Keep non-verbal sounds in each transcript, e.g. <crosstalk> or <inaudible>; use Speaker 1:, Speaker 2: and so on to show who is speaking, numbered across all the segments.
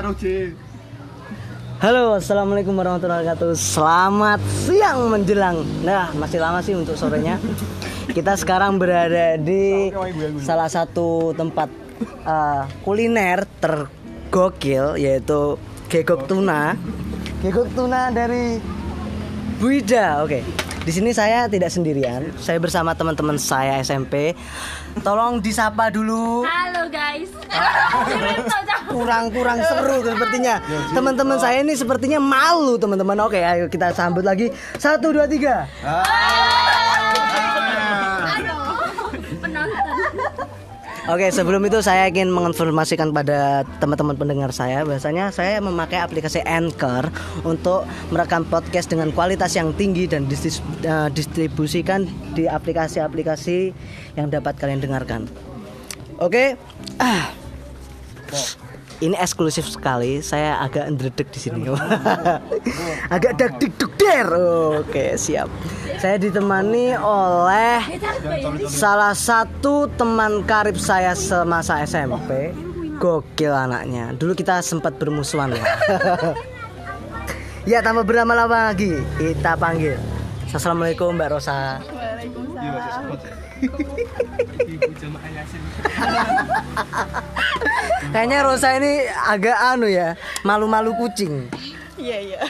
Speaker 1: karo.
Speaker 2: Halo, assalamualaikum warahmatullahi wabarakatuh. Selamat siang menjelang. Nah, masih lama sih untuk sorenya. Kita sekarang berada di salah satu tempat uh, kuliner tergokil yaitu Gegok Tuna. Gegok Tuna dari Buida. Oke. Di sini saya tidak sendirian. Saya bersama teman-teman saya SMP. Tolong disapa dulu.
Speaker 3: Halo guys.
Speaker 2: kurang-kurang seru sepertinya teman-teman saya ini sepertinya malu teman-teman oke ayo kita sambut lagi satu dua tiga. Oke, sebelum itu saya ingin menginformasikan pada teman-teman pendengar saya bahwasanya saya memakai aplikasi Anchor untuk merekam podcast dengan kualitas yang tinggi dan eh, distribusikan di aplikasi-aplikasi yang dapat kalian dengarkan. Oke. Ah. Ini eksklusif sekali. Saya agak ndredeg di sini. <laughs> agak dik duk der. Oke, siap. Saya ditemani oleh salah satu teman karib saya semasa SMP. Gokil anaknya. Dulu kita sempat bermusuhan ya. <laughs> ya, tanpa berlama-lama lagi kita panggil. Assalamualaikum Mbak Rosa. Kayaknya Rosa ini agak anu ya, malu-malu kucing.
Speaker 4: Iya iya.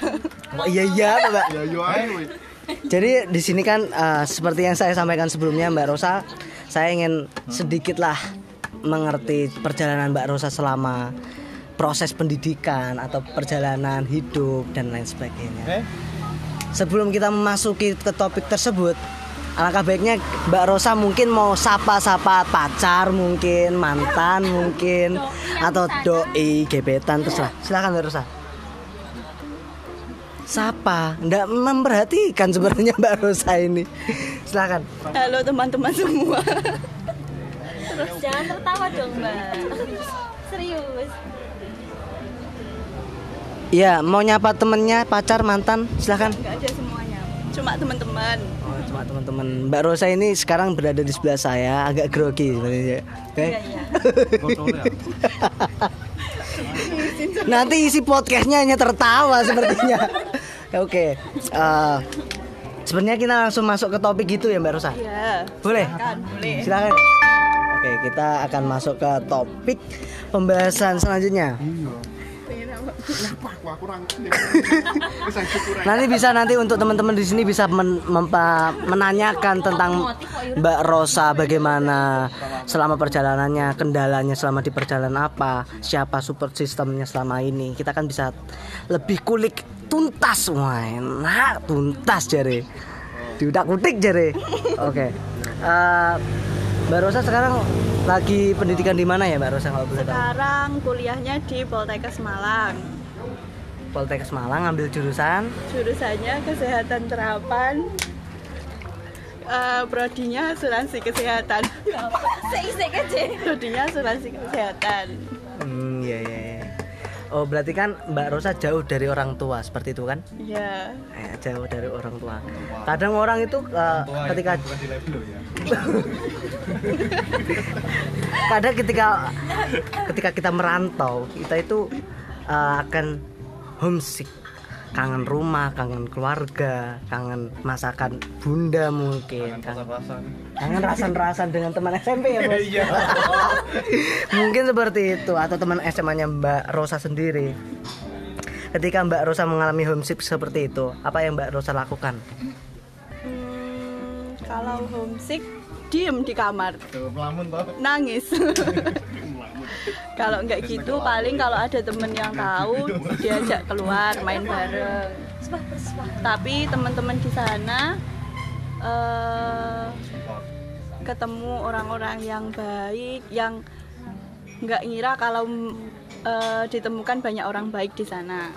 Speaker 2: Oh, iya iya, Mbak.
Speaker 1: Ya yo ae kowe.
Speaker 2: Jadi di sini kan eh, seperti yang saya sampaikan sebelumnya Mbak Rosa, saya ingin sedikitlah mengerti perjalanan Mbak Rosa selama proses pendidikan atau perjalanan hidup dan lain sebagainya. Sebelum kita memasuki ke topik tersebut, alangkah baiknya Mbak Rosa mungkin mau sapa-sapa pacar mungkin, mantan mungkin atau doi, gebetan terserah. Silakan Mbak Rosa. Sapa, ndak memperhatikan sebenarnya Mbak Rosa ini. Silakan.
Speaker 4: Halo teman-teman semua.
Speaker 3: Terus jangan tertawa dong mbak. Serius.
Speaker 2: Iya, mau nyapa temennya, pacar, mantan, silakan.
Speaker 4: Enggak ada semuanya. Cuma teman-teman.
Speaker 2: Oh, cuma teman-teman. Mbak Rosa ini sekarang berada di sebelah saya, agak grogi sebenarnya. Oke.
Speaker 4: Iya iya. <laughs>
Speaker 2: Nanti isi podcastnya hanya tertawa sepertinya. Oke. eh, sebenarnya kita langsung masuk ke topik gitu ya Mbak Rosa.
Speaker 4: Iya.
Speaker 2: Boleh?
Speaker 4: Kan boleh.
Speaker 2: Silakan. Oke, kita akan masuk ke topik pembahasan selanjutnya. Nanti bisa nanti untuk teman-teman di sini bisa men- mempa- menanyakan tentang Mbak Rosa bagaimana selama perjalanannya, kendalanya selama di perjalanan apa, siapa support sistemnya selama ini. Kita kan bisa lebih kulik tuntas, wah enak tuntas jare. Diudak kutik jare. Oke. Eh, Mbak Rosa sekarang lagi pendidikan di mana ya Mbak Rosa kalau boleh tahu?
Speaker 4: Sekarang kuliahnya di Poltekkes Malang.
Speaker 2: Poltekkes Malang ngambil jurusan
Speaker 4: Jurusannya kesehatan terapan. Eh, prodinya asuransi kesehatan. <laughs> Prodinya asuransi kesehatan.
Speaker 2: Hmm, iya iya. iya. Oh, berarti kan Mbak Rosa jauh dari orang tua seperti itu kan?
Speaker 4: Iya.
Speaker 2: Eh, jauh dari orang tua. Kadang orang itu eh, ketika <laughs> kadang ketika ketika kita merantau, kita itu eh, akan homesick, kangen rumah, kangen keluarga, kangen masakan bunda mungkin, kangen kangen rasan-rasan dengan teman SMP ya bos <laughs> mungkin seperti itu atau teman SMA-nya Mbak Rosa sendiri. Ketika Mbak Rosa mengalami homesick seperti itu apa yang Mbak Rosa lakukan?
Speaker 4: Hmm, kalau homesick diem di kamar.
Speaker 1: Melamun toh.
Speaker 4: nangis. <laughs> Kalau nggak gitu paling kalau ada temen yang tahu diajak keluar main bareng. Tapi teman-teman di sana eh, ketemu orang-orang yang baik yang nggak ngira kalau eh, ditemukan banyak orang baik di sana.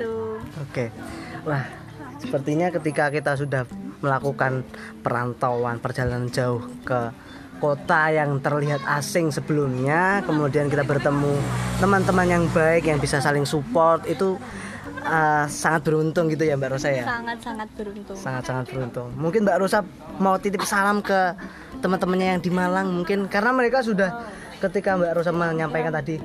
Speaker 4: Gitu.
Speaker 2: Oke. Wah sepertinya ketika kita sudah melakukan perantauan perjalanan jauh ke kota yang terlihat asing sebelumnya. Kemudian kita bertemu teman-teman yang baik yang bisa saling support. Itu eh, sangat beruntung gitu ya Mbak Rosa ya?
Speaker 4: Sangat-sangat beruntung.
Speaker 2: Sangat-sangat beruntung. Mungkin Mbak Rosa mau titip salam ke teman-temannya yang di Malang mungkin. Karena mereka sudah ketika Mbak Rosa menyampaikan tadi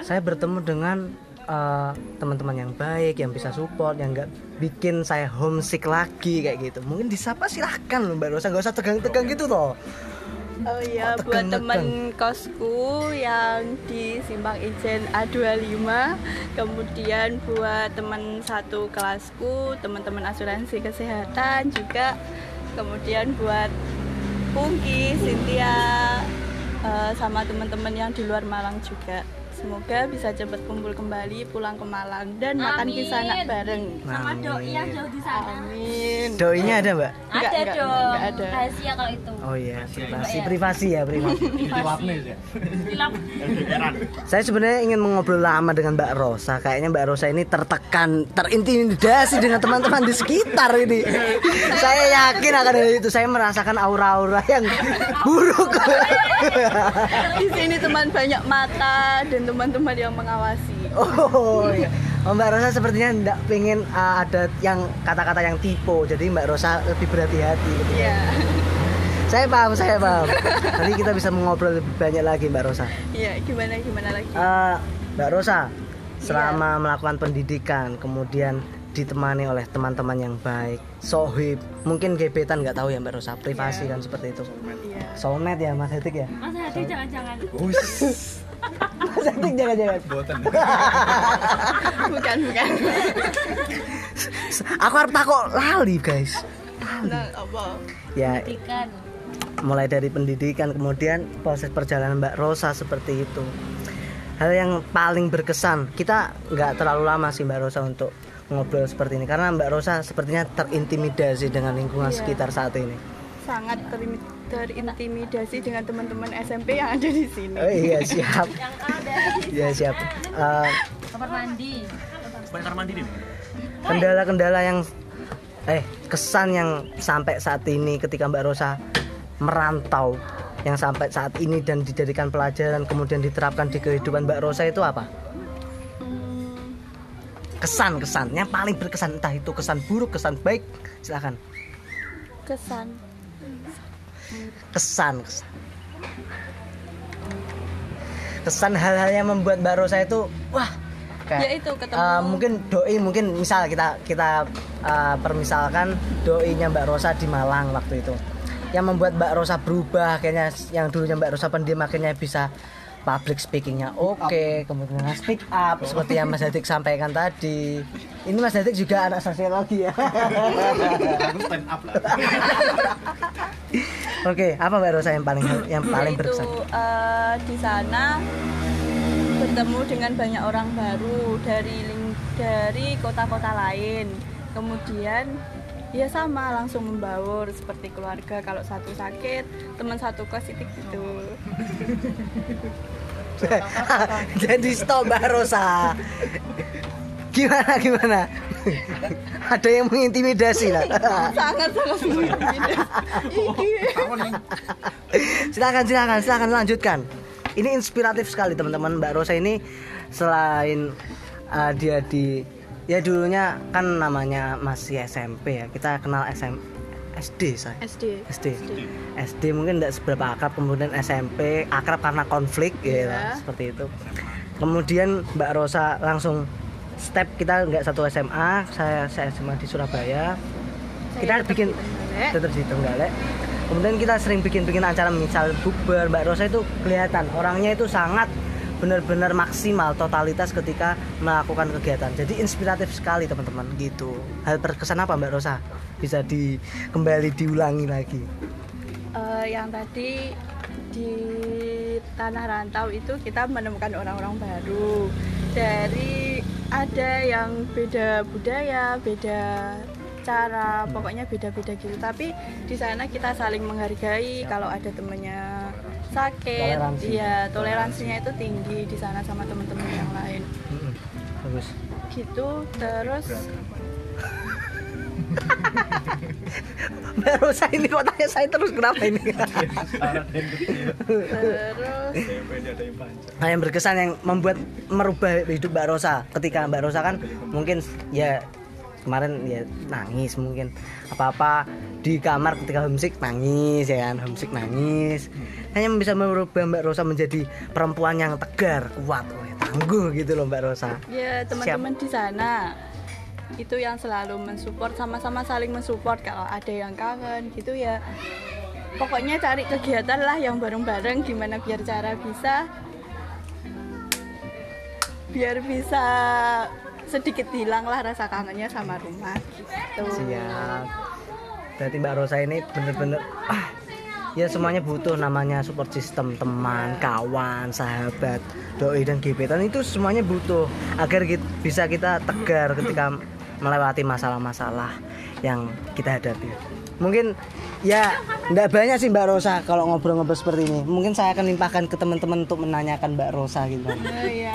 Speaker 2: saya bertemu dengan eh, teman-teman yang baik yang bisa support yang nggak bikin saya homesick lagi kayak gitu. Mungkin disapa silahkan loh Mbak Rosa. Nggak usah tegang-tegang gitu toh.
Speaker 4: Oh iya,
Speaker 2: Oh,
Speaker 4: buat temen kosku yang di Simpang Ijen A25 Kemudian buat teman satu kelasku, teman-teman asuransi kesehatan juga Kemudian buat Pungki, Cynthia, eh, sama teman-teman yang di luar Malang juga Semoga bisa cepat kumpul kembali pulang ke Malang dan makan
Speaker 3: Amin.
Speaker 4: kisah anak bareng
Speaker 3: Sama doi yang jauh di sana.
Speaker 4: Amin
Speaker 2: doinya ada Mbak
Speaker 3: Ada
Speaker 4: Enggak, enggak,
Speaker 3: dong.
Speaker 4: enggak ada.
Speaker 3: Rahasia kalau itu.
Speaker 2: oh iya privasi privasi ya privasi <laughs>
Speaker 1: ya. Heran.
Speaker 2: Saya sebenarnya ingin mengobrol lama dengan Mbak Rosa. Kayaknya Mbak Rosa ini tertekan, terintimidasi dengan teman-teman di sekitar ini. <laughs> Saya yakin akan hal itu. Saya merasakan aura-aura yang buruk. <laughs>
Speaker 4: Di sini teman banyak mata dan teman-teman yang mengawasi.
Speaker 2: oh iya. Oh, Mbak Rosa sepertinya tidak pengen uh, ada yang kata-kata yang tipu. Jadi Mbak Rosa lebih berhati-hati. gitu.
Speaker 4: Iya.
Speaker 2: Saya paham, saya paham. Nanti kita bisa mengobrol lebih banyak lagi Mbak Rosa.
Speaker 4: Iya, gimana gimana lagi?
Speaker 2: Eh, Mbak Rosa, selama melakukan pendidikan, kemudian ditemani oleh teman-teman yang baik, sohib, mungkin gebetan nggak tahu ya Mbak Rosa, privasi kan seperti itu.
Speaker 4: Iya.
Speaker 2: Soulmate ya Mas Hetik ya?
Speaker 3: Mas Hadi jangan-jangan.
Speaker 2: Mas jangan-jangan.
Speaker 1: Boten.
Speaker 4: Bukan, bukan.
Speaker 2: Aku harus takut lali guys.
Speaker 4: Nah, apa?
Speaker 2: Ya
Speaker 3: Ikan.
Speaker 2: mulai dari pendidikan, kemudian proses perjalanan Mbak Rosa seperti itu. Hal yang paling berkesan, kita nggak terlalu lama sih Mbak Rosa untuk ngobrol seperti ini karena Mbak Rosa sepertinya terintimidasi dengan lingkungan
Speaker 4: Iya.
Speaker 2: sekitar saat ini.
Speaker 4: Sangat terim- terintimidasi dengan teman-teman SMP yang ada di sini.
Speaker 2: Oh iya siap.
Speaker 3: Yang ada. <laughs>
Speaker 2: Iya siap. Eh,
Speaker 3: Kamar mandi.
Speaker 1: Kamar mandi nih.
Speaker 2: kendala-kendala yang eh kesan yang sampai saat ini ketika Mbak Rosa merantau yang sampai saat ini dan dijadikan pelajaran kemudian diterapkan di kehidupan Mbak Rosa itu apa? Kesan kesan yang paling berkesan entah itu kesan buruk kesan baik silakan
Speaker 4: kesan.
Speaker 2: Kesan kesan kesan hal-hal yang membuat Mbak Rosa itu wah
Speaker 4: Ya
Speaker 2: kayak
Speaker 4: itu ketemu.
Speaker 2: Eh, mungkin doi mungkin misal kita kita eh, permisalkan doinya Mbak Rosa di Malang waktu itu yang membuat Mbak Rosa berubah akhirnya yang dulunya Mbak Rosa pendiam akhirnya bisa public speakingnya oke kemudian speak up seperti yang Mas Dadik sampaikan tadi ini Mas Dadik juga anak sosiologi ya
Speaker 1: Aku stand up lah.
Speaker 2: oke apa Mbak Rosa yang paling yang paling
Speaker 4: Yaitu
Speaker 2: berkesan
Speaker 4: eh, di sana bertemu dengan banyak orang baru dari dari kota-kota lain. Kemudian ya sama langsung membaur seperti keluarga kalau satu sakit teman satu kos itu gitu. <laughs>
Speaker 2: Jadi stop Mbak Rosa. Gimana gimana? Ada yang mengintimidasi lah.
Speaker 4: Sangat sangat
Speaker 2: silakan silakan silakan lanjutkan. Ini inspiratif sekali teman-teman. Mbak Rosa ini selain uh, dia di ya dulunya kan namanya masih SMP ya. Kita kenal SM SD saya
Speaker 4: SD
Speaker 2: SD SD mungkin tidak seberapa akrab kemudian SMP akrab karena konflik ya
Speaker 4: Iya.
Speaker 2: seperti itu. Kemudian Mbak Rosa langsung step kita nggak satu SMA saya saya SMA di Surabaya. Kita
Speaker 4: tetap
Speaker 2: bikin
Speaker 4: di
Speaker 2: tetap di Trenggalek kemudian kita sering bikin-bikin acara misal bukber. Mbak Rosa itu kelihatan orangnya itu sangat benar-benar maksimal totalitas ketika melakukan kegiatan. Jadi inspiratif sekali teman-teman gitu. Hal berkesan apa Mbak Rosa? Bisa di kembali diulangi lagi.
Speaker 4: Eh, yang tadi di tanah rantau itu kita menemukan orang-orang baru. Dari ada yang beda budaya beda cara pokoknya beda-beda gitu. Tapi di sana kita saling menghargai kalau ada temennya sakit.
Speaker 2: Toleransi.
Speaker 4: iya toleransinya itu tinggi di sana sama teman-teman yang lain.
Speaker 2: Bagus.
Speaker 4: Gitu terus
Speaker 2: Mbak Rosa ini kok tanya saya terus kenapa ini?
Speaker 4: Terus
Speaker 2: Nah, yang berkesan yang membuat merubah hidup Mbak Rosa. Ketika Mbak Rosa kan mungkin ya kemarin ya nangis mungkin. Apa-apa di kamar ketika homesick nangis ya kan? Homesick nangis. Hanya bisa merubah Mbak Rosa menjadi perempuan yang tegar, kuat, weh, tangguh gitu loh Mbak Rosa.
Speaker 4: Ya teman-teman di sana itu yang selalu mensupport sama-sama saling mensupport. Kalau ada yang kangen gitu ya pokoknya cari kegiatan lah yang bareng-bareng gimana biar cara bisa biar bisa sedikit hilang lah rasa kangennya sama rumah gitu
Speaker 2: Siap. Berarti Mbak Rosa ini bener-bener ah, ya semuanya butuh namanya support system teman, kawan, sahabat, doi dan gebetan itu semuanya butuh agar kita, bisa kita tegar ketika melewati masalah-masalah yang kita hadapi. Mungkin ya enggak banyak sih Mbak Rosa kalau ngobrol-ngobrol seperti ini. Mungkin saya akan limpahkan ke teman-teman untuk menanyakan Mbak Rosa gitu.
Speaker 4: oh iya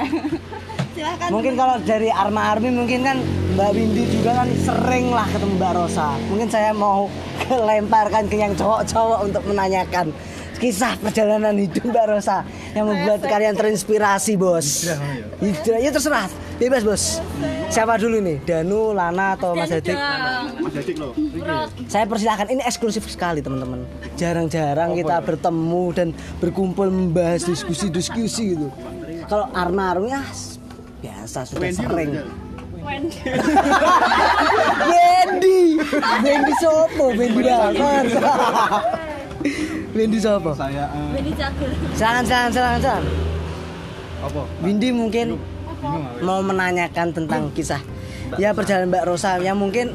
Speaker 4: <laughs> silakan
Speaker 2: Mungkin kalau dari Arma Armi mungkin kan Mbak Windy juga kan sering lah ketemu Mbak Rosa. Mungkin saya mau <laughs> lemparkan ke yang cowok-cowok untuk menanyakan kisah perjalanan hidup Mbak Rosa yang membuat kalian terinspirasi, Bos. Hijrah ya terserah. Bebas, Bos. Siapa dulu nih? Danu, Lana atau Mas Dedik?
Speaker 1: Mas Dedik loh.
Speaker 2: Saya persilahkan ini eksklusif sekali teman-teman. Jarang-jarang kita bertemu dan berkumpul membahas diskusi-diskusi gitu. Kalau Armi ya biasa sudah
Speaker 1: Wendy
Speaker 2: sering.
Speaker 1: Jal. <laughs>
Speaker 2: Wendy, Wendy sopo? Wendy Bakar. Wendy sopo?
Speaker 1: Saya eh,
Speaker 3: Ini jagur.
Speaker 2: Silakan, silakan, silakan, silakan.
Speaker 1: apa?
Speaker 2: Windy mungkin. Mau menanyakan tentang kisah. Ya perjalanan Mbak Rosa. Yang mungkin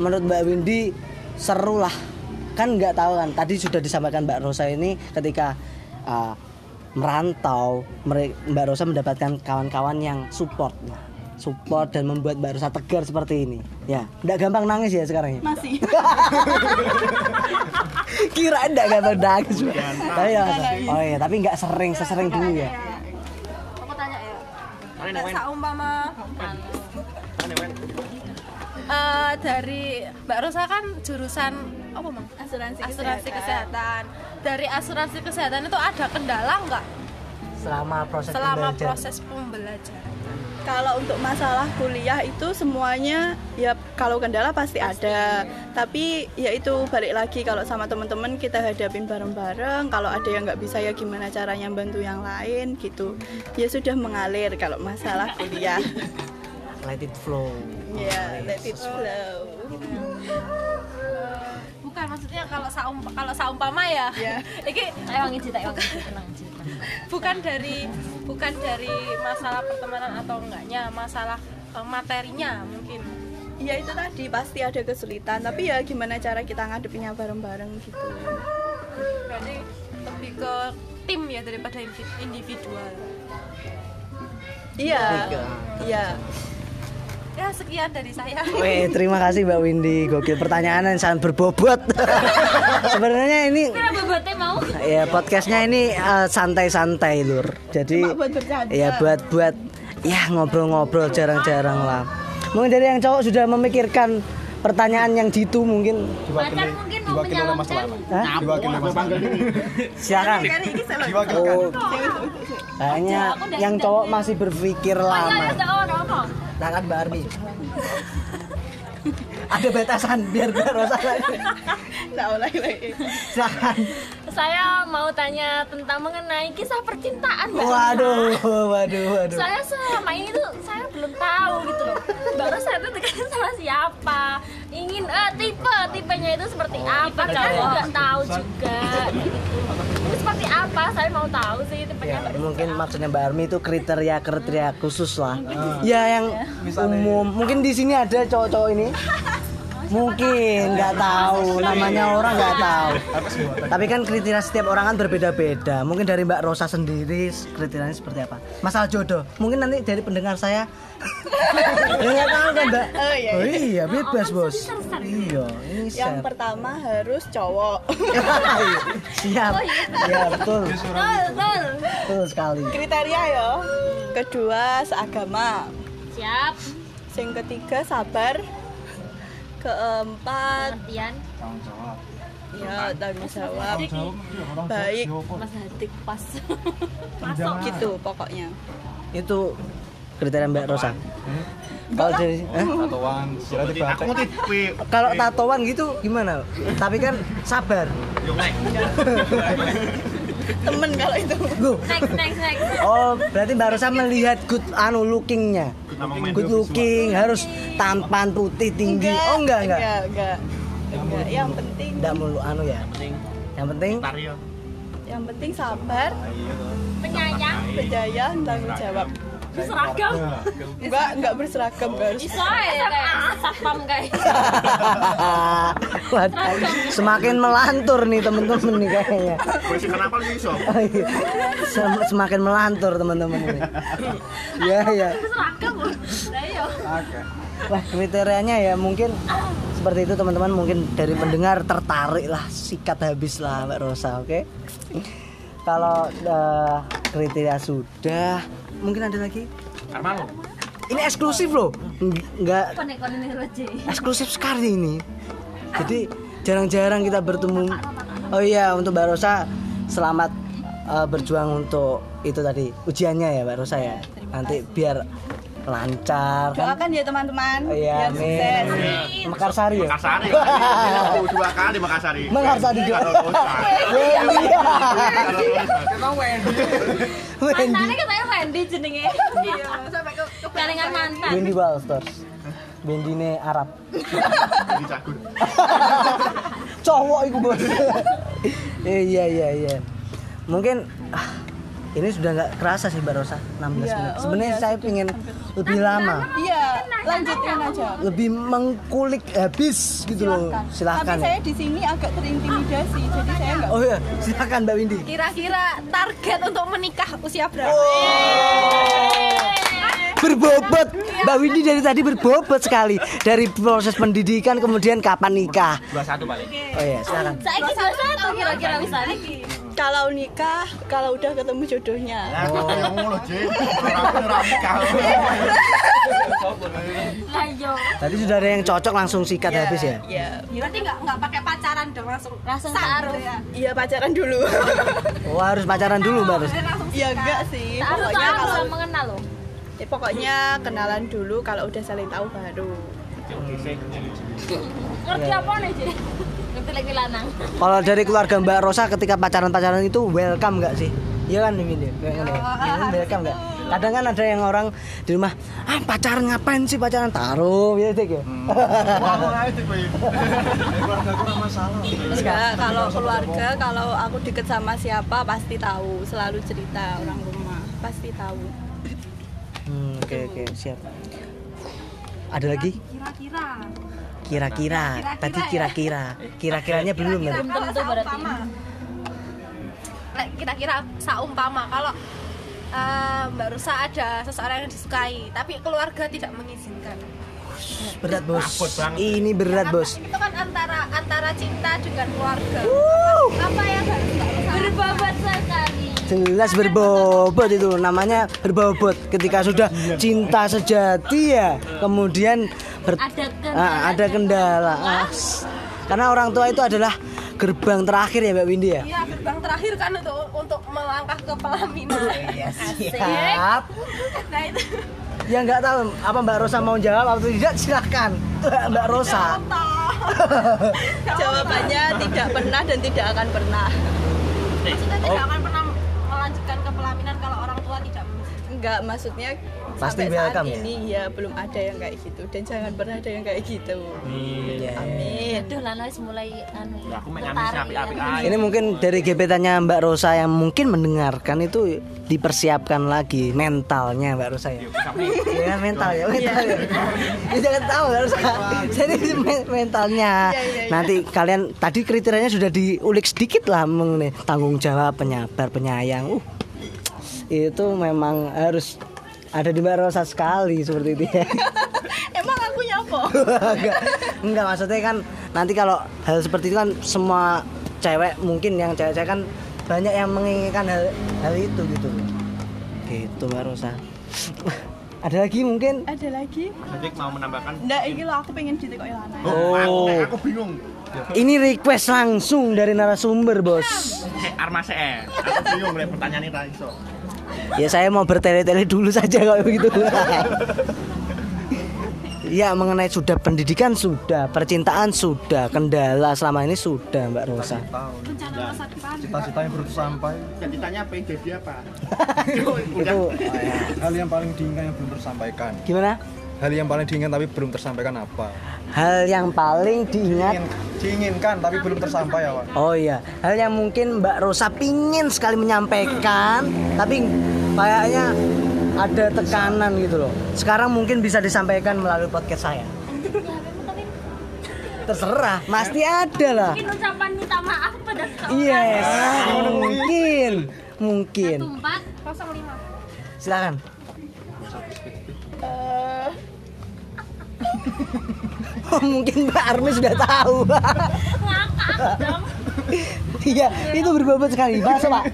Speaker 2: menurut Mbak Windy seru lah. Kan nggak tahu kan tadi sudah disampaikan Mbak Rosa ini ketika uh, merantau Mbak Rosa mendapatkan kawan-kawan yang support. Support dan membuat Mbak Rosa tegar seperti ini. Ya nggak gampang nangis ya sekarang ya?
Speaker 4: Masih. <laughs>
Speaker 2: Kira enggak gampang nangis tapi ya, oh iya tapi nggak sering sesering dulu ya.
Speaker 3: Aku tanya ya.
Speaker 5: Saumpama eh, dari Mbak Rosa kan jurusan apa mang?
Speaker 4: asuransi
Speaker 5: Asuransi
Speaker 4: kesehatan.
Speaker 5: kesehatan. Dari asuransi kesehatan itu ada kendala nggak
Speaker 2: selama proses
Speaker 5: selama
Speaker 2: pembelajaran.
Speaker 5: proses pembelajaran?
Speaker 4: Kalau untuk masalah kuliah itu semuanya ya kalau kendala pasti ada. Tapi ya itu balik lagi kalau sama teman-teman kita hadapin bareng-bareng. Kalau ada yang nggak bisa ya gimana caranya bantu yang lain gitu. Ya sudah mengalir kalau masalah kuliah. <laughs>
Speaker 2: let it flow
Speaker 4: Ya, let it flow.
Speaker 5: Bukan maksudnya kalau saum kalau saumpama ya.
Speaker 4: Ya. <laughs>
Speaker 5: Iki
Speaker 3: Tak wangi tak wangi tenang Ci, tenang.
Speaker 5: Bukan dari bukan dari masalah pertemanan atau enggaknya, masalah eh, materinya mungkin.
Speaker 4: Ya itu tadi pasti ada kesulitan. Tapi ya gimana cara kita ngadepinya bareng-bareng gitu.
Speaker 5: Berarti lebih ke tim ya daripada individ- individual.
Speaker 4: Iya. Iya.
Speaker 5: Ya sekian dari saya.
Speaker 2: Weh, terima kasih Mbak Windy. Gokil pertanyaan yang sangat berbobot. <laughs> Sebenarnya ini
Speaker 3: bobotnya mau?
Speaker 2: ya podcastnya ini eh, santai-santai lur. Jadi
Speaker 4: Cuma buat bercanda.
Speaker 2: ya buat buat ya ngobrol-ngobrol jarang-jarang lah. Mungkin dari yang cowok sudah memikirkan pertanyaan yang jitu mungkin.
Speaker 3: Pacar mungkin mau
Speaker 1: Diwakili oleh Mas. Lana.
Speaker 2: Hah?
Speaker 1: Diwakili oleh Mas Lana.
Speaker 2: Silakan.
Speaker 1: Diwakilkan.
Speaker 2: Oh, kayaknya yang cowok masih berpikir
Speaker 3: Ya,
Speaker 2: lama.
Speaker 3: Oh.
Speaker 2: Tangan Mbak Armi. Ada batasan biar
Speaker 4: ulangi lagi.
Speaker 2: Silakan.
Speaker 3: Saya mau tanya tentang mengenai kisah percintaan, Mbak.
Speaker 2: Waduh, waduh, waduh.
Speaker 3: Saya selama ini tuh saya belum tahu gitu loh. Baru saya tuh dekat sama siapa. Ingin eh, tipe tipenya itu seperti apa? Saya nggak tahu juga. <laughs> Gitu. Seperti apa? Saya mau tahu sih tipenya.
Speaker 2: Ya, mungkin maksudnya Mbak Armi itu kriteria kriteria khusus lah. Ya yang umum. Mungkin di sini ada cowok-cowok ini. <laughs> Mungkin nggak tahu namanya orang nggak tahu. Tapi kan kriteria setiap orang kan berbeda-beda. Mungkin dari Mbak Rosa sendiri kriterianya seperti apa? Masalah jodoh. Mungkin nanti dari pendengar saya. ya <laughs> nggak tahu kan Mbak.
Speaker 4: Oh, iya,
Speaker 2: Oh iya bebas bos. Iya ini
Speaker 4: Yang pertama harus cowok. <laughs>
Speaker 2: Siap. Ya betul.
Speaker 3: Betul, betul.
Speaker 2: Betul sekali.
Speaker 4: Kriteria ya. Kedua seagama.
Speaker 3: Siap.
Speaker 4: Yang ketiga sabar. Keempat.
Speaker 3: Pengertian
Speaker 4: ya tanggung jawab. Baik.
Speaker 3: Mas Hadik pas. <laughs>
Speaker 4: gitu pokoknya.
Speaker 2: Itu kriteria Mbak Rosa. Kalau dari eh?
Speaker 1: Tatoan, sila di
Speaker 6: Aku mau
Speaker 2: kalau tatoan gitu gimana? Tapi kan sabar. <laughs>
Speaker 4: temen kalau itu.
Speaker 3: Next next next.
Speaker 2: Oh, berarti Mbak Rosa melihat good anu lookingnya. Good looking harus tampan putih tinggi. oh enggak enggak.
Speaker 4: enggak enggak. Enggak yang penting
Speaker 2: Enggak mulu anu ya. Yang penting.
Speaker 4: Yang penting? Sabar.
Speaker 3: Penyayang
Speaker 4: percaya tanggung jawab
Speaker 3: seragam
Speaker 4: enggak enggak berseragam harus
Speaker 3: iso ya kayak satpam guys. <laughs>
Speaker 2: Semakin melantur nih temen-temen nih kayaknya.
Speaker 1: Polisi kenapa lu iso?
Speaker 2: Oh, iya. Sem- Semakin melantur teman-teman ini. Ya ya.
Speaker 3: seragam loh lah iya.
Speaker 2: Wah kriterianya ya mungkin seperti itu teman-teman. Mungkin dari pendengar tertarik lah sikat habis lah Mbak Rosa oke? Kalau eh, kriteria sudah. Mungkin ada lagi?
Speaker 1: Armalo.
Speaker 2: ini eksklusif loh. Eng- nggak
Speaker 3: konek konek ini roje
Speaker 2: eksklusif sekali ini. Jadi jarang-jarang kita bertemu. Oh iya untuk Mbak Rosa selamat eh, berjuang untuk itu tadi ujiannya ya Mbak Rosa ya. Nanti biar lancar kan
Speaker 4: doakan ya teman-teman
Speaker 2: Oh iya,
Speaker 4: biar sukses
Speaker 2: amin. Mekarsari ya?
Speaker 1: Makassari. Aku <laughs> dua kali Makassari.
Speaker 2: Makassari juga. Iya.
Speaker 1: Emang Wendy.
Speaker 2: Wendy.
Speaker 3: mantannya katanya Wendy jenenge iya sampai ke kepalingan mantan
Speaker 2: Wendy Wallsters. Wendy ini Arab.
Speaker 1: Jadi cagur. <laughs>
Speaker 2: Cowok itu bos. <laughs> iya iya iya. Mungkin ah, ini sudah nggak kerasa sih Mbak Rosa 16
Speaker 4: Iya,
Speaker 2: menit.
Speaker 4: oh
Speaker 2: Sebenarnya
Speaker 4: iya,
Speaker 2: saya
Speaker 4: sudah
Speaker 2: ingin
Speaker 4: hampir.
Speaker 2: lebih lama,
Speaker 4: iya lanjutin aja
Speaker 2: lebih mengkulik habis gitu loh. Silahkan.
Speaker 4: tapi
Speaker 2: ya.
Speaker 4: saya di sini agak terintimidasi jadi saya enggak
Speaker 2: Oh iya, silakan Mbak Windy.
Speaker 5: Kira-kira target untuk menikah usia berapa?
Speaker 2: Berbobot. Mbak Windy dari tadi berbobot sekali. Dari proses pendidikan kemudian kapan nikah.
Speaker 1: 21 paling.
Speaker 2: Oh iya, silakan.
Speaker 3: saya kira satu kira-kira misalnya
Speaker 4: kalau nikah kalau udah ketemu jodohnya
Speaker 1: Aku yang ngono, J. Aku ora nikah.
Speaker 3: lah iya
Speaker 2: Tadi sudah ada yang cocok langsung sikat habis ya.
Speaker 4: Iya.
Speaker 5: Berarti nggak nggak pakai pacaran dong langsung
Speaker 3: langsung taruh
Speaker 5: ya?
Speaker 4: Iya pacaran dulu.
Speaker 2: Oh harus pacaran dulu Mbak Ros.
Speaker 4: Iya enggak sih.
Speaker 3: taruh
Speaker 4: Pokoknya
Speaker 3: taruh
Speaker 4: kalau
Speaker 3: belum mengenal loh
Speaker 4: ya, pokoknya kenalan dulu kalau udah saling tahu baru.
Speaker 3: ngerti
Speaker 2: Iya.
Speaker 3: apa nih Ji? Lanang
Speaker 2: Kalau dari keluarga Mbak Rosa ketika pacaran-pacaran itu welcome nggak sih? Iya kan ini kayak gini. Ini welcome nggak? Kadang kan ada yang orang di rumah, ah pacaran ngapain sih pacaran taruh gitu ya.
Speaker 1: Keluarga aku ora masalah.
Speaker 4: Enggak, kalau keluarga kalau aku deket sama siapa pasti tahu, selalu cerita orang rumah, pasti tahu.
Speaker 2: Hmm, oke oke siap. Ada lagi?
Speaker 5: Kira-kira.
Speaker 2: Kira-kira. Tadi kira-kira. Kira-kiranya belum ya?
Speaker 3: belum tentu berarti
Speaker 5: Kira-kira saumpama kalau eh, Mbak Rusa ada seseorang yang disukai, tapi keluarga tidak mengizinkan.
Speaker 2: Berat bos.
Speaker 1: Banget.
Speaker 2: Ini berat
Speaker 5: Karena
Speaker 2: bos.
Speaker 5: Itu kan antara antara cinta dengan keluarga. Apa yang harus Mbak Rusa
Speaker 3: berbobot sekali
Speaker 2: Jelas berbobot itu namanya berbobot ketika sudah cinta sejati ya kemudian ber-
Speaker 3: Ada kendala.
Speaker 2: Ah, ada kendala. Ah, s- Karena orang tua itu adalah gerbang terakhir ya Mbak Windy ya.
Speaker 5: Iya, gerbang terakhir kan untuk untuk melangkah ke pelaminan.
Speaker 2: Iya siap.
Speaker 5: Nah itu
Speaker 2: Ya nggak tahu apa Mbak Rosa mau jawab atau tidak silahkan <laughs> Mbak Rosa. <laughs>
Speaker 4: Jawabannya tidak pernah dan tidak akan pernah.
Speaker 5: maksudnya tidak akan pernah melanjutkan ke pelaminan kalau orang tua tidak.
Speaker 4: Enggak, maksudnya
Speaker 2: Pasti
Speaker 4: sampai saat
Speaker 2: welcome ya?
Speaker 4: ini ya belum ada yang kayak gitu dan jangan pernah ada yang kayak gitu.
Speaker 2: Iya.
Speaker 4: Amin.
Speaker 3: Aduh Lana wis mulai anu
Speaker 1: Ya, aku main api-api
Speaker 3: ya.
Speaker 1: aja.
Speaker 2: Ini mungkin dari gebetannya Mbak Rosa yang mungkin mendengarkan itu dipersiapkan lagi mentalnya Mbak Rosa ya. Ya mental ya, mental ya. Ya, jangan tahu Mbak Rosa. Jadi men- mentalnya. Nanti kalian tadi kriterianya sudah diulik sedikit lah mengenai tanggung jawab, penyabar, penyayang. Uh, itu memang harus ada di Mbak Rosa sekali seperti itu ya. <laughs>
Speaker 4: Emang aku nyapa? <laughs>
Speaker 2: enggak, enggak maksudnya kan nanti kalau hal seperti itu kan semua cewek mungkin yang cewek-cewek kan banyak yang menginginkan hal, hal itu gitu gitu Mbak Rosa <laughs> ada lagi mungkin
Speaker 4: Ada lagi?
Speaker 1: Nanti mau menambahkan.
Speaker 4: Enggak, ini loh aku pengen ditekok Ilana.
Speaker 1: Oh, aku,
Speaker 2: Oh.
Speaker 1: aku bingung.
Speaker 2: ini request langsung dari narasumber bos
Speaker 1: Hei, Armas eh. Aku bingung lihat pertanyaan ini.
Speaker 2: Ya saya mau bertele-tele dulu saja kalau begitu Ya mengenai sudah pendidikan sudah, percintaan sudah, kendala selama ini sudah Mbak Rosa.
Speaker 6: Tahu. Cita-cita yang belum sampai.
Speaker 1: Apa yang jadi apa? <laughs>
Speaker 2: Itu
Speaker 6: Hal yang paling diingat yang belum tersampaikan.
Speaker 2: gimana?
Speaker 6: Hal yang paling diingat tapi belum tersampaikan apa?
Speaker 2: Hal yang paling diingat
Speaker 6: Ingin, diinginkan tapi belum tersampai apa?
Speaker 2: Oh iya, hal yang mungkin Mbak Rosa pingin sekali menyampaikan, tapi kayaknya ada tekanan gitu loh. Sekarang mungkin bisa disampaikan melalui podcast saya. Terserah, pasti ada lah.
Speaker 3: Mungkin ucapan minta maaf pada seseorang.
Speaker 2: Yes, mungkin, mungkin.
Speaker 3: Empat, kosong lima.
Speaker 2: Silakan.
Speaker 4: Eh, <laughs>
Speaker 2: Oh, mungkin Mbak Armi sudah tahu. Iya, itu berbobot sekali. Bahasa Pak.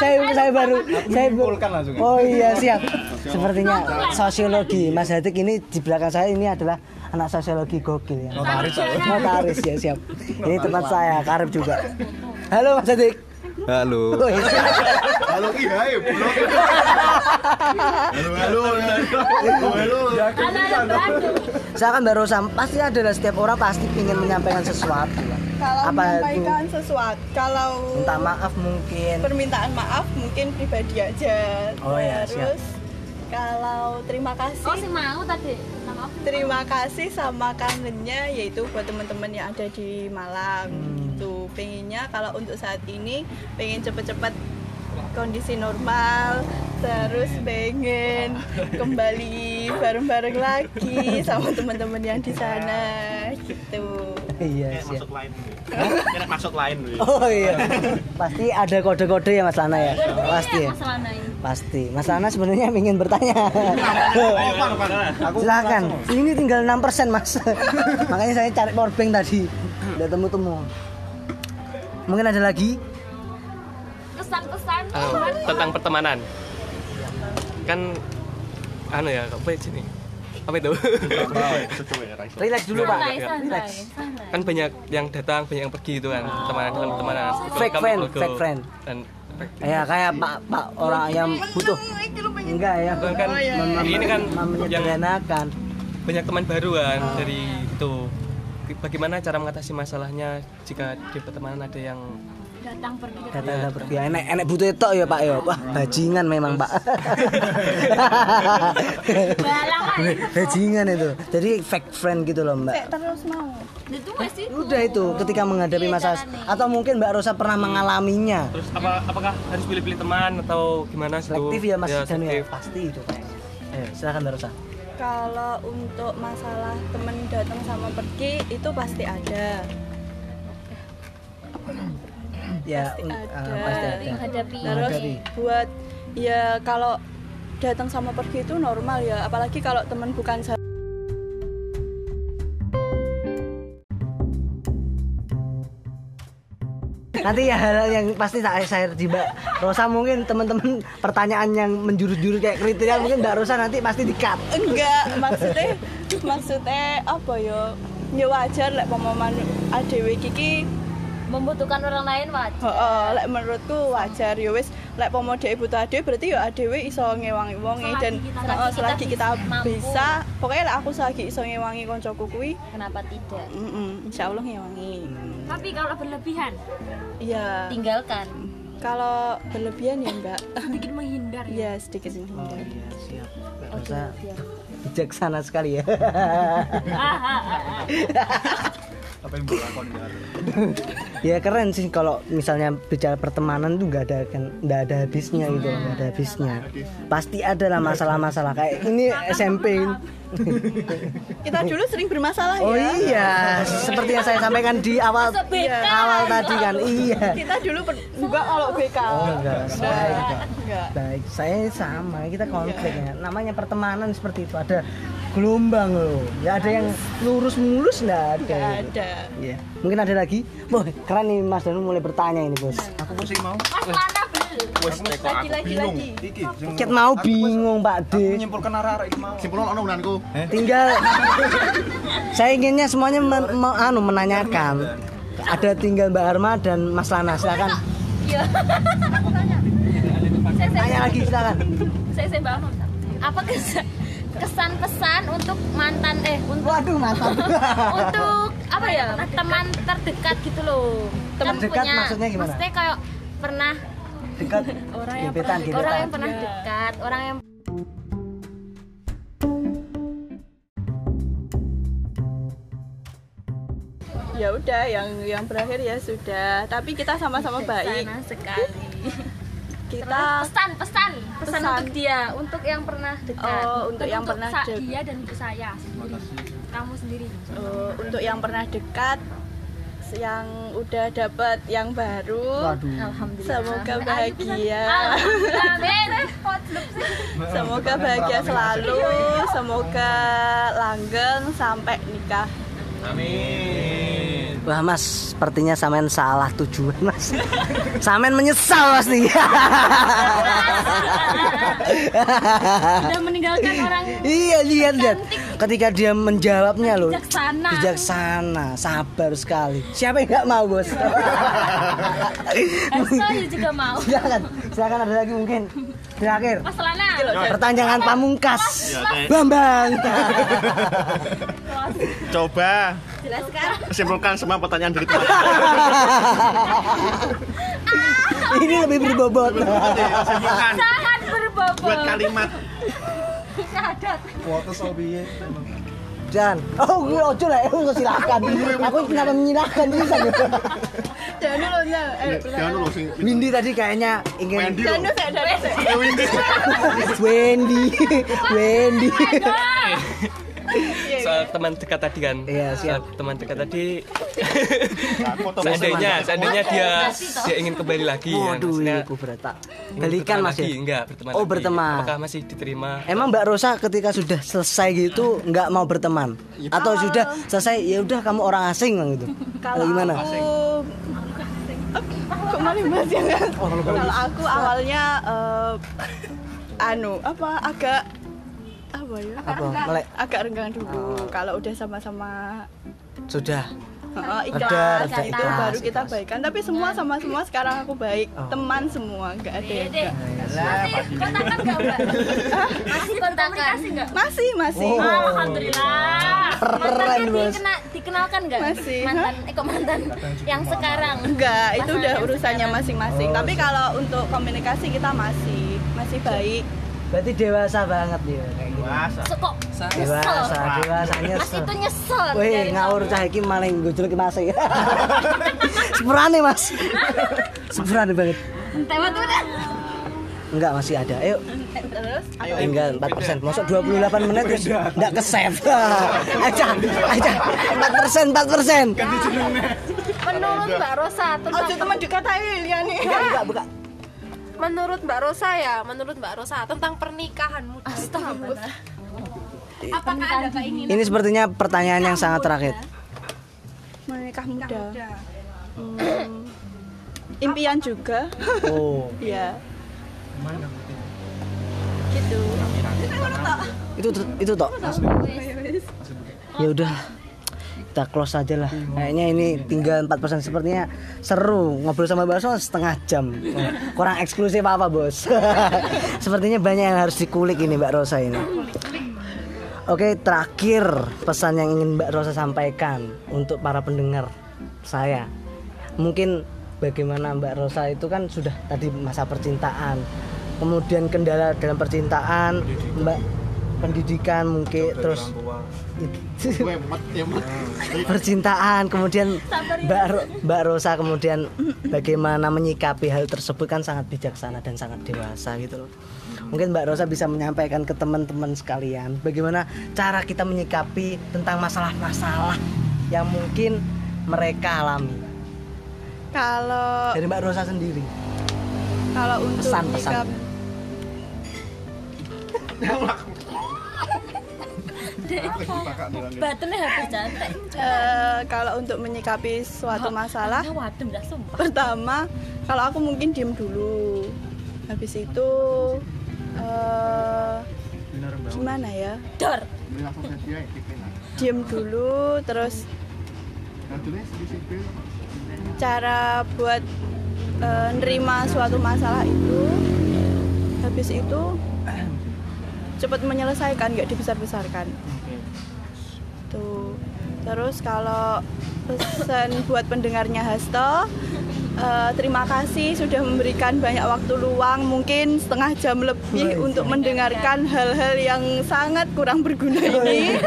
Speaker 2: saya saya baru saya
Speaker 6: langsung ya?
Speaker 2: Oh iya siap. Sepertinya sosiologi Mas Hadik ini di belakang saya ini adalah anak sosiologi gokil ya.
Speaker 6: Notaris.
Speaker 2: Notaris ya siap. Ini tempat saya, karib juga. Halo Mas Hadik.
Speaker 6: Halo.
Speaker 2: Woi,
Speaker 1: Halo Ki, hai. Halo, halo. Halo,
Speaker 3: Bandung.
Speaker 2: Silakan Mbak Rosa, pasti adalah setiap orang pasti ingin menyampaikan sesuatu.
Speaker 4: kalau
Speaker 2: Apa itu?
Speaker 4: menyampaikan sesuatu kalau
Speaker 2: Minta maaf mungkin.
Speaker 4: permintaan maaf mungkin pribadi aja
Speaker 2: Oh ya, siap.
Speaker 4: terus kalau terima kasih
Speaker 3: Oh, si mau tadi.
Speaker 4: Terima kasih sama kangennya yaitu buat teman-teman yang ada di Malang
Speaker 2: Hmm.
Speaker 4: Gitu pengennya kalau untuk saat ini pengen cepet-cepet kondisi normal terus pengen kembali bareng-bareng lagi sama teman-teman yang di sana gitu
Speaker 2: Iya, siap.
Speaker 1: lain. Enak masuk lain.
Speaker 2: Oh iya. Pasti ada kode-kode ya Mas Lana ya? Pasti ya.
Speaker 3: Masalah lain.
Speaker 2: Pasti. Mas Lana sebenarnya ingin bertanya. Silakan. Ini tinggal 6% Mas. <laughs> Makanya saya cari powerbank tadi. Udah temu-temu. Mungkin ada lagi?
Speaker 3: Kesan-kesan.
Speaker 7: Eh, tentang pertemanan kan anu ya apa sini apa itu <laughs>
Speaker 2: Relax dulu Pak. Relax.
Speaker 7: kan banyak yang datang banyak yang pergi itu kan pertemanan dengan pertemanan
Speaker 2: Fake friend, fake friend.
Speaker 7: dan
Speaker 2: Ya kayak Pak Pak orang yang butuh. Enggak ya.
Speaker 7: Kan- ini kan yang-
Speaker 2: menyederhanakan.
Speaker 7: banyak teman baru kan dari itu bagaimana cara mengatasi masalahnya jika di pertemanan ada yang
Speaker 3: Datang pergi datang.
Speaker 2: Kata pergi enek enek butuh itu ya Pak ya. Wah, bajingan memang Pak.
Speaker 3: Balangan.
Speaker 2: bajingan itu. Jadi fake friend gitu loh Mbak.
Speaker 4: terus mau
Speaker 3: Itu masih
Speaker 2: Udah itu ketika menghadapi
Speaker 3: Iya,
Speaker 2: masalah atau mungkin Mbak Rosa pernah mengalaminya.
Speaker 7: terus apa apakah harus pilih-pilih teman atau gimana?
Speaker 2: Selektif ya Mas ya.
Speaker 7: selektif.
Speaker 2: Pasti itu kayaknya. Eh, silakan Mbak Rosa.
Speaker 4: Kalau untuk masalah temen datang sama pergi itu pasti ada
Speaker 2: Ya,
Speaker 4: Pasti ada.
Speaker 2: ah, pasti ada.
Speaker 3: menghadapi.
Speaker 4: terus
Speaker 2: Menghadapi.
Speaker 4: buat ya kalau datang sama pergi itu normal ya apalagi kalau temen bukan
Speaker 2: Nanti ya hal yang pasti saya saya di Mbak Rosa mungkin teman-teman pertanyaan yang menjurus-jurus kayak kriteria mungkin Mbak Rosa nanti pasti di-cut.
Speaker 4: enggak maksudnya maksudnya apa ya ya wajar lek pemahaman adewe kiki
Speaker 3: Membutuhkan orang lain wajar.
Speaker 4: Heeh, lek menurutku wajar ya wis lek pomo dhewe butuh adewe berarti ya adewe iso ngewangi wonge
Speaker 3: Selagi
Speaker 4: dan
Speaker 3: kita-
Speaker 4: heeh, selagi kita
Speaker 3: mampu.
Speaker 4: bisa pokoknya lek aku selagi iso ngewangi koncoku kuwi
Speaker 3: Kenapa tidak?
Speaker 4: mm insyaallah ngewangi
Speaker 3: Tapi kalau berlebihan,
Speaker 4: iya
Speaker 3: tinggalkan.
Speaker 4: kalau berlebihan ya enggak
Speaker 3: Sedikit menghindar ya.
Speaker 4: iya sedikit menghindar
Speaker 2: Iya, siap. Mbak Rosa bijaksana <laughs> sekali ya. <laughs>
Speaker 6: Apa yang berlakon ya? <laughs>
Speaker 2: ya keren sih kalau misalnya bicara pertemanan tuh nggak ada kan nggak ada habisnya gitu nggak ada habisnya. pasti ada lah masalah-masalah kayak ini SMP
Speaker 4: kita dulu sering bermasalah
Speaker 2: oh
Speaker 4: ya.
Speaker 2: iya seperti yang saya sampaikan di awal
Speaker 3: Iya.
Speaker 2: awal tadi kan iya.
Speaker 4: Kita dulu enggak kalau BK
Speaker 2: oh enggak baik
Speaker 4: enggak
Speaker 2: baik. saya sama kita konflik ya. Namanya pertemanan seperti itu. Ada gelombang loh nggak ada yang lurus mulus nggak ada
Speaker 4: enggak ada
Speaker 2: Iya. Mungkin ada lagi? Wah, keren nih Mas Danu mulai bertanya ini, Bos.
Speaker 6: Aku pusing mau.
Speaker 3: Mas Lana belum.
Speaker 6: Wes nek kok aku
Speaker 4: lagi,
Speaker 6: bingung.
Speaker 4: lagi.
Speaker 6: Iki
Speaker 2: Ket mau bingung, Pak
Speaker 6: aku
Speaker 2: De.
Speaker 6: menyimpulkan arah-arah iki mau.
Speaker 1: Simpulon ono unanku.
Speaker 2: Tinggal <laughs> saya inginnya semuanya men- me- anu menanyakan. Ada tinggal Mbak Arma dan Mas Lana, silakan.
Speaker 3: Iya.
Speaker 2: Tanya lagi, silakan.
Speaker 3: saya saya bangun. Apa kesan kesan pesan untuk mantan eh untuk
Speaker 2: Waduh mantan. <laughs>
Speaker 3: untuk apa ya teman terdekat gitu loh
Speaker 2: Teman
Speaker 3: Kan
Speaker 2: dekat
Speaker 3: punya-
Speaker 2: maksudnya gimana?
Speaker 3: maksudnya kayak pernah
Speaker 2: Dekat. <laughs>
Speaker 3: orang yang
Speaker 2: Gebetan,
Speaker 3: pernah orang
Speaker 2: gebetan.
Speaker 3: yang pernah dekat orang yang
Speaker 4: ya udah yang yang berakhir ya sudah tapi kita sama-sama baik
Speaker 3: sana sekali <laughs>
Speaker 4: kita
Speaker 3: pesan pesan. pesan
Speaker 4: Pesan.
Speaker 3: untuk dia untuk yang pernah dekat.
Speaker 4: Oh, untuk yang
Speaker 3: Untuk
Speaker 4: pernah dekat.
Speaker 3: dia dan untuk saya. Kamu sendiri.
Speaker 4: Eh, untuk yang pernah dekat yang udah dapat yang baru.
Speaker 2: Waduh.
Speaker 3: alhamdulillah.
Speaker 4: Semoga <laughs> bahagia.
Speaker 3: Alhamdulillah, amin.
Speaker 4: semoga bahagia selalu. Semoga langgeng sampai nikah
Speaker 2: Wah mas, sepertinya Samen salah tujuan mas. Samen menyesal pasti.
Speaker 3: sudah meninggalkan orang
Speaker 2: iya lihat lihat. Ketika dia menjawabnya loh.
Speaker 3: Bijaksana.
Speaker 2: Bijaksana, sabar sekali. Siapa yang nggak mau bos?
Speaker 3: saya juga mau
Speaker 2: silakan, silakan ada lagi mungkin. Terakhir.
Speaker 3: Mas Lana
Speaker 2: Pertanyaan pamungkas. Bambang.
Speaker 1: Coba simpulkan semua pertanyaan dari teman.
Speaker 2: Ini lebih berbobot.
Speaker 1: Simpulkan
Speaker 3: sangat berbobot
Speaker 1: buat kalimat
Speaker 6: sobiye.
Speaker 2: Dan, oh gue ojo lah, oh silakan. Aku kenapa menyilahkan bisa
Speaker 4: jangan dulu eh,
Speaker 1: jangan dulu sing
Speaker 2: Windy tadi kayaknya ingin
Speaker 1: Wendy loh.
Speaker 4: Danu, saya danu, saya.
Speaker 1: Eh, Wendy.
Speaker 2: Wendy, Wendy.
Speaker 7: Soal teman dekat tadi kan
Speaker 2: Iya, siap.
Speaker 7: Soal teman dekat tadi
Speaker 1: Nah,
Speaker 7: seandainya seandainya dia dia ingin kembali lagi ya,
Speaker 2: Waduh,
Speaker 7: maksudnya
Speaker 2: aku berat. Balikan mas ya.
Speaker 7: lagi, enggak berteman
Speaker 2: Oh
Speaker 7: lagi.
Speaker 2: berteman.
Speaker 7: apakah masih diterima
Speaker 2: Emang Mbak Rosa ketika sudah selesai gitu nggak mau berteman atau sudah selesai ya udah kamu orang asing bang gitu. Atau gimana?
Speaker 4: malah bahas yang kalau aku awalnya eh, anu apa agak apa ya
Speaker 2: Apa? Melek
Speaker 4: agak renggang dulu kalau udah sama-sama
Speaker 2: sudah. Reda,
Speaker 4: ikhlas
Speaker 2: reda
Speaker 4: itu
Speaker 2: ikhlas,
Speaker 4: baru kita baikan tapi semua sama semua sekarang aku baik
Speaker 2: Oh.
Speaker 4: teman semua nggak ada yang
Speaker 3: Dek,
Speaker 4: nggak.
Speaker 3: masih kontakan nggak mbak? Masih kontakan nggak?
Speaker 4: masih masih
Speaker 2: Oh.
Speaker 3: Alhamdulillah.
Speaker 2: Keren,
Speaker 3: Mantannya dikena, dikenalkan nggak?
Speaker 4: Masih.
Speaker 3: Mantan, eh kok mantan? Yang sekarang.
Speaker 4: enggak itu udah urusannya masing-masing
Speaker 2: Oh,
Speaker 4: tapi kalau untuk komunikasi kita masih masih baik
Speaker 2: Berarti dewasa banget dia kayak gitu.
Speaker 3: So, kok
Speaker 2: Dewasa, dewasa
Speaker 3: Mas
Speaker 2: nyesel.
Speaker 3: itu nyesel.
Speaker 2: Wih, ngawur cah iki maling gojlok Mas. <laughs> Sepurane Mas. <laughs> Sepurane banget.
Speaker 3: Tewat udah.
Speaker 2: Enggak masih ada. Ayo.
Speaker 4: terus
Speaker 2: Tinggal 4%. Masuk 28 menit terus enggak ke save. <laughs> Aja, aja. 4%, 4%.
Speaker 5: Menurut Mbak Rosa tentang
Speaker 4: Ojo teman dikatain ya nih.
Speaker 2: Enggak, enggak, buka.
Speaker 5: Menurut Mbak Rosa ya, menurut Mbak Rosa tentang pernikahan muda itu gimana? Apakah ada keinginan
Speaker 2: Ini sepertinya pertanyaan yang sangat terakhir.
Speaker 4: Menikah muda. Hmm, impian juga.
Speaker 2: Oh, <laughs>
Speaker 4: ya. Gitu.
Speaker 2: itu itu toh. Ya udah. Kita close aja lah. Kayaknya ini tinggal 4% sepertinya seru ngobrol sama Mbak Rosa setengah jam. <laughs> Kurang eksklusif apa, Bos? <laughs> sepertinya banyak yang harus dikulik ini Mbak Rosa ini. Oke, terakhir pesan yang ingin Mbak Rosa sampaikan untuk para pendengar saya. Mungkin bagaimana Mbak Rosa itu kan sudah tadi masa percintaan. Kemudian kendala dalam percintaan, Mbak pendidikan mungkin terus percintaan kemudian Mbak Ro- Mbak Rosa kemudian bagaimana menyikapi hal tersebut kan sangat bijaksana dan sangat dewasa gitu loh. Mungkin Mbak Rosa bisa menyampaikan ke teman-teman sekalian bagaimana cara kita menyikapi tentang masalah-masalah yang mungkin mereka alami.
Speaker 4: Kalau
Speaker 2: Dari Mbak Rosa sendiri.
Speaker 4: kalau untuk
Speaker 2: Pesan-pesan.
Speaker 3: Batinnya habis cantik.
Speaker 4: eh, kalau untuk menyikapi suatu masalah
Speaker 3: Ah,
Speaker 4: pertama kalau aku mungkin diem dulu. Habis itu eh, gimana ya?
Speaker 3: Dor.
Speaker 4: Diem dulu terus cara buat eh, nerima suatu masalah itu. Habis itu cepat menyelesaikan nggak dibesar-besarkan. Tuh. Terus kalau pesan buat pendengarnya Hasto eh, terima kasih sudah memberikan banyak waktu luang mungkin setengah jam lebih untuk mendengarkan hal-hal yang sangat kurang berguna ini.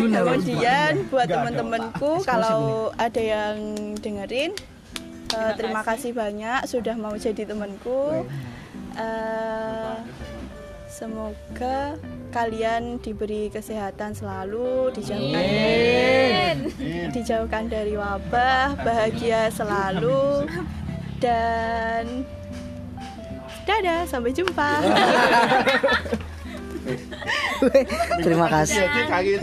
Speaker 4: kemudian buat teman-temanku kalau ada yang dengerin eh, terima kasih. banyak sudah mau jadi temanku. Eh, semoga kalian diberi kesehatan selalu dijauhkan dijauhkan dari wabah bahagia selalu. Dan dadah sampai jumpa <laughs> <laughs>
Speaker 2: Terima kasih.
Speaker 1: Kaget.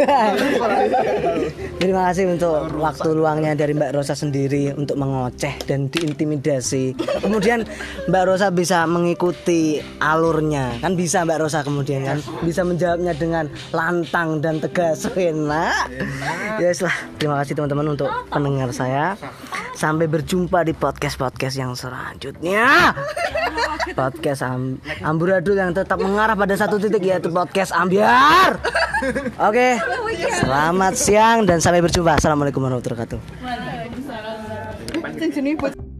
Speaker 1: <laughs>
Speaker 2: Terima kasih untuk waktu luangnya dari Mbak Rosa sendiri untuk mengoceh dan diintimidasi. Kemudian Mbak Rosa bisa mengikuti alurnya, kan bisa Mbak Rosa kemudian kan bisa menjawabnya dengan lantang dan tegas. Enak. Yes lah. Terima kasih teman-teman untuk pendengar saya. Sampai berjumpa di podcast-podcast yang selanjutnya. Podcast am amburadul yang tetap mengarah pada satu titik yaitu podcast ambiar. Oke. Selamat siang dan sampai berjumpa. Assalamualaikum warahmatullahi wabarakatuh.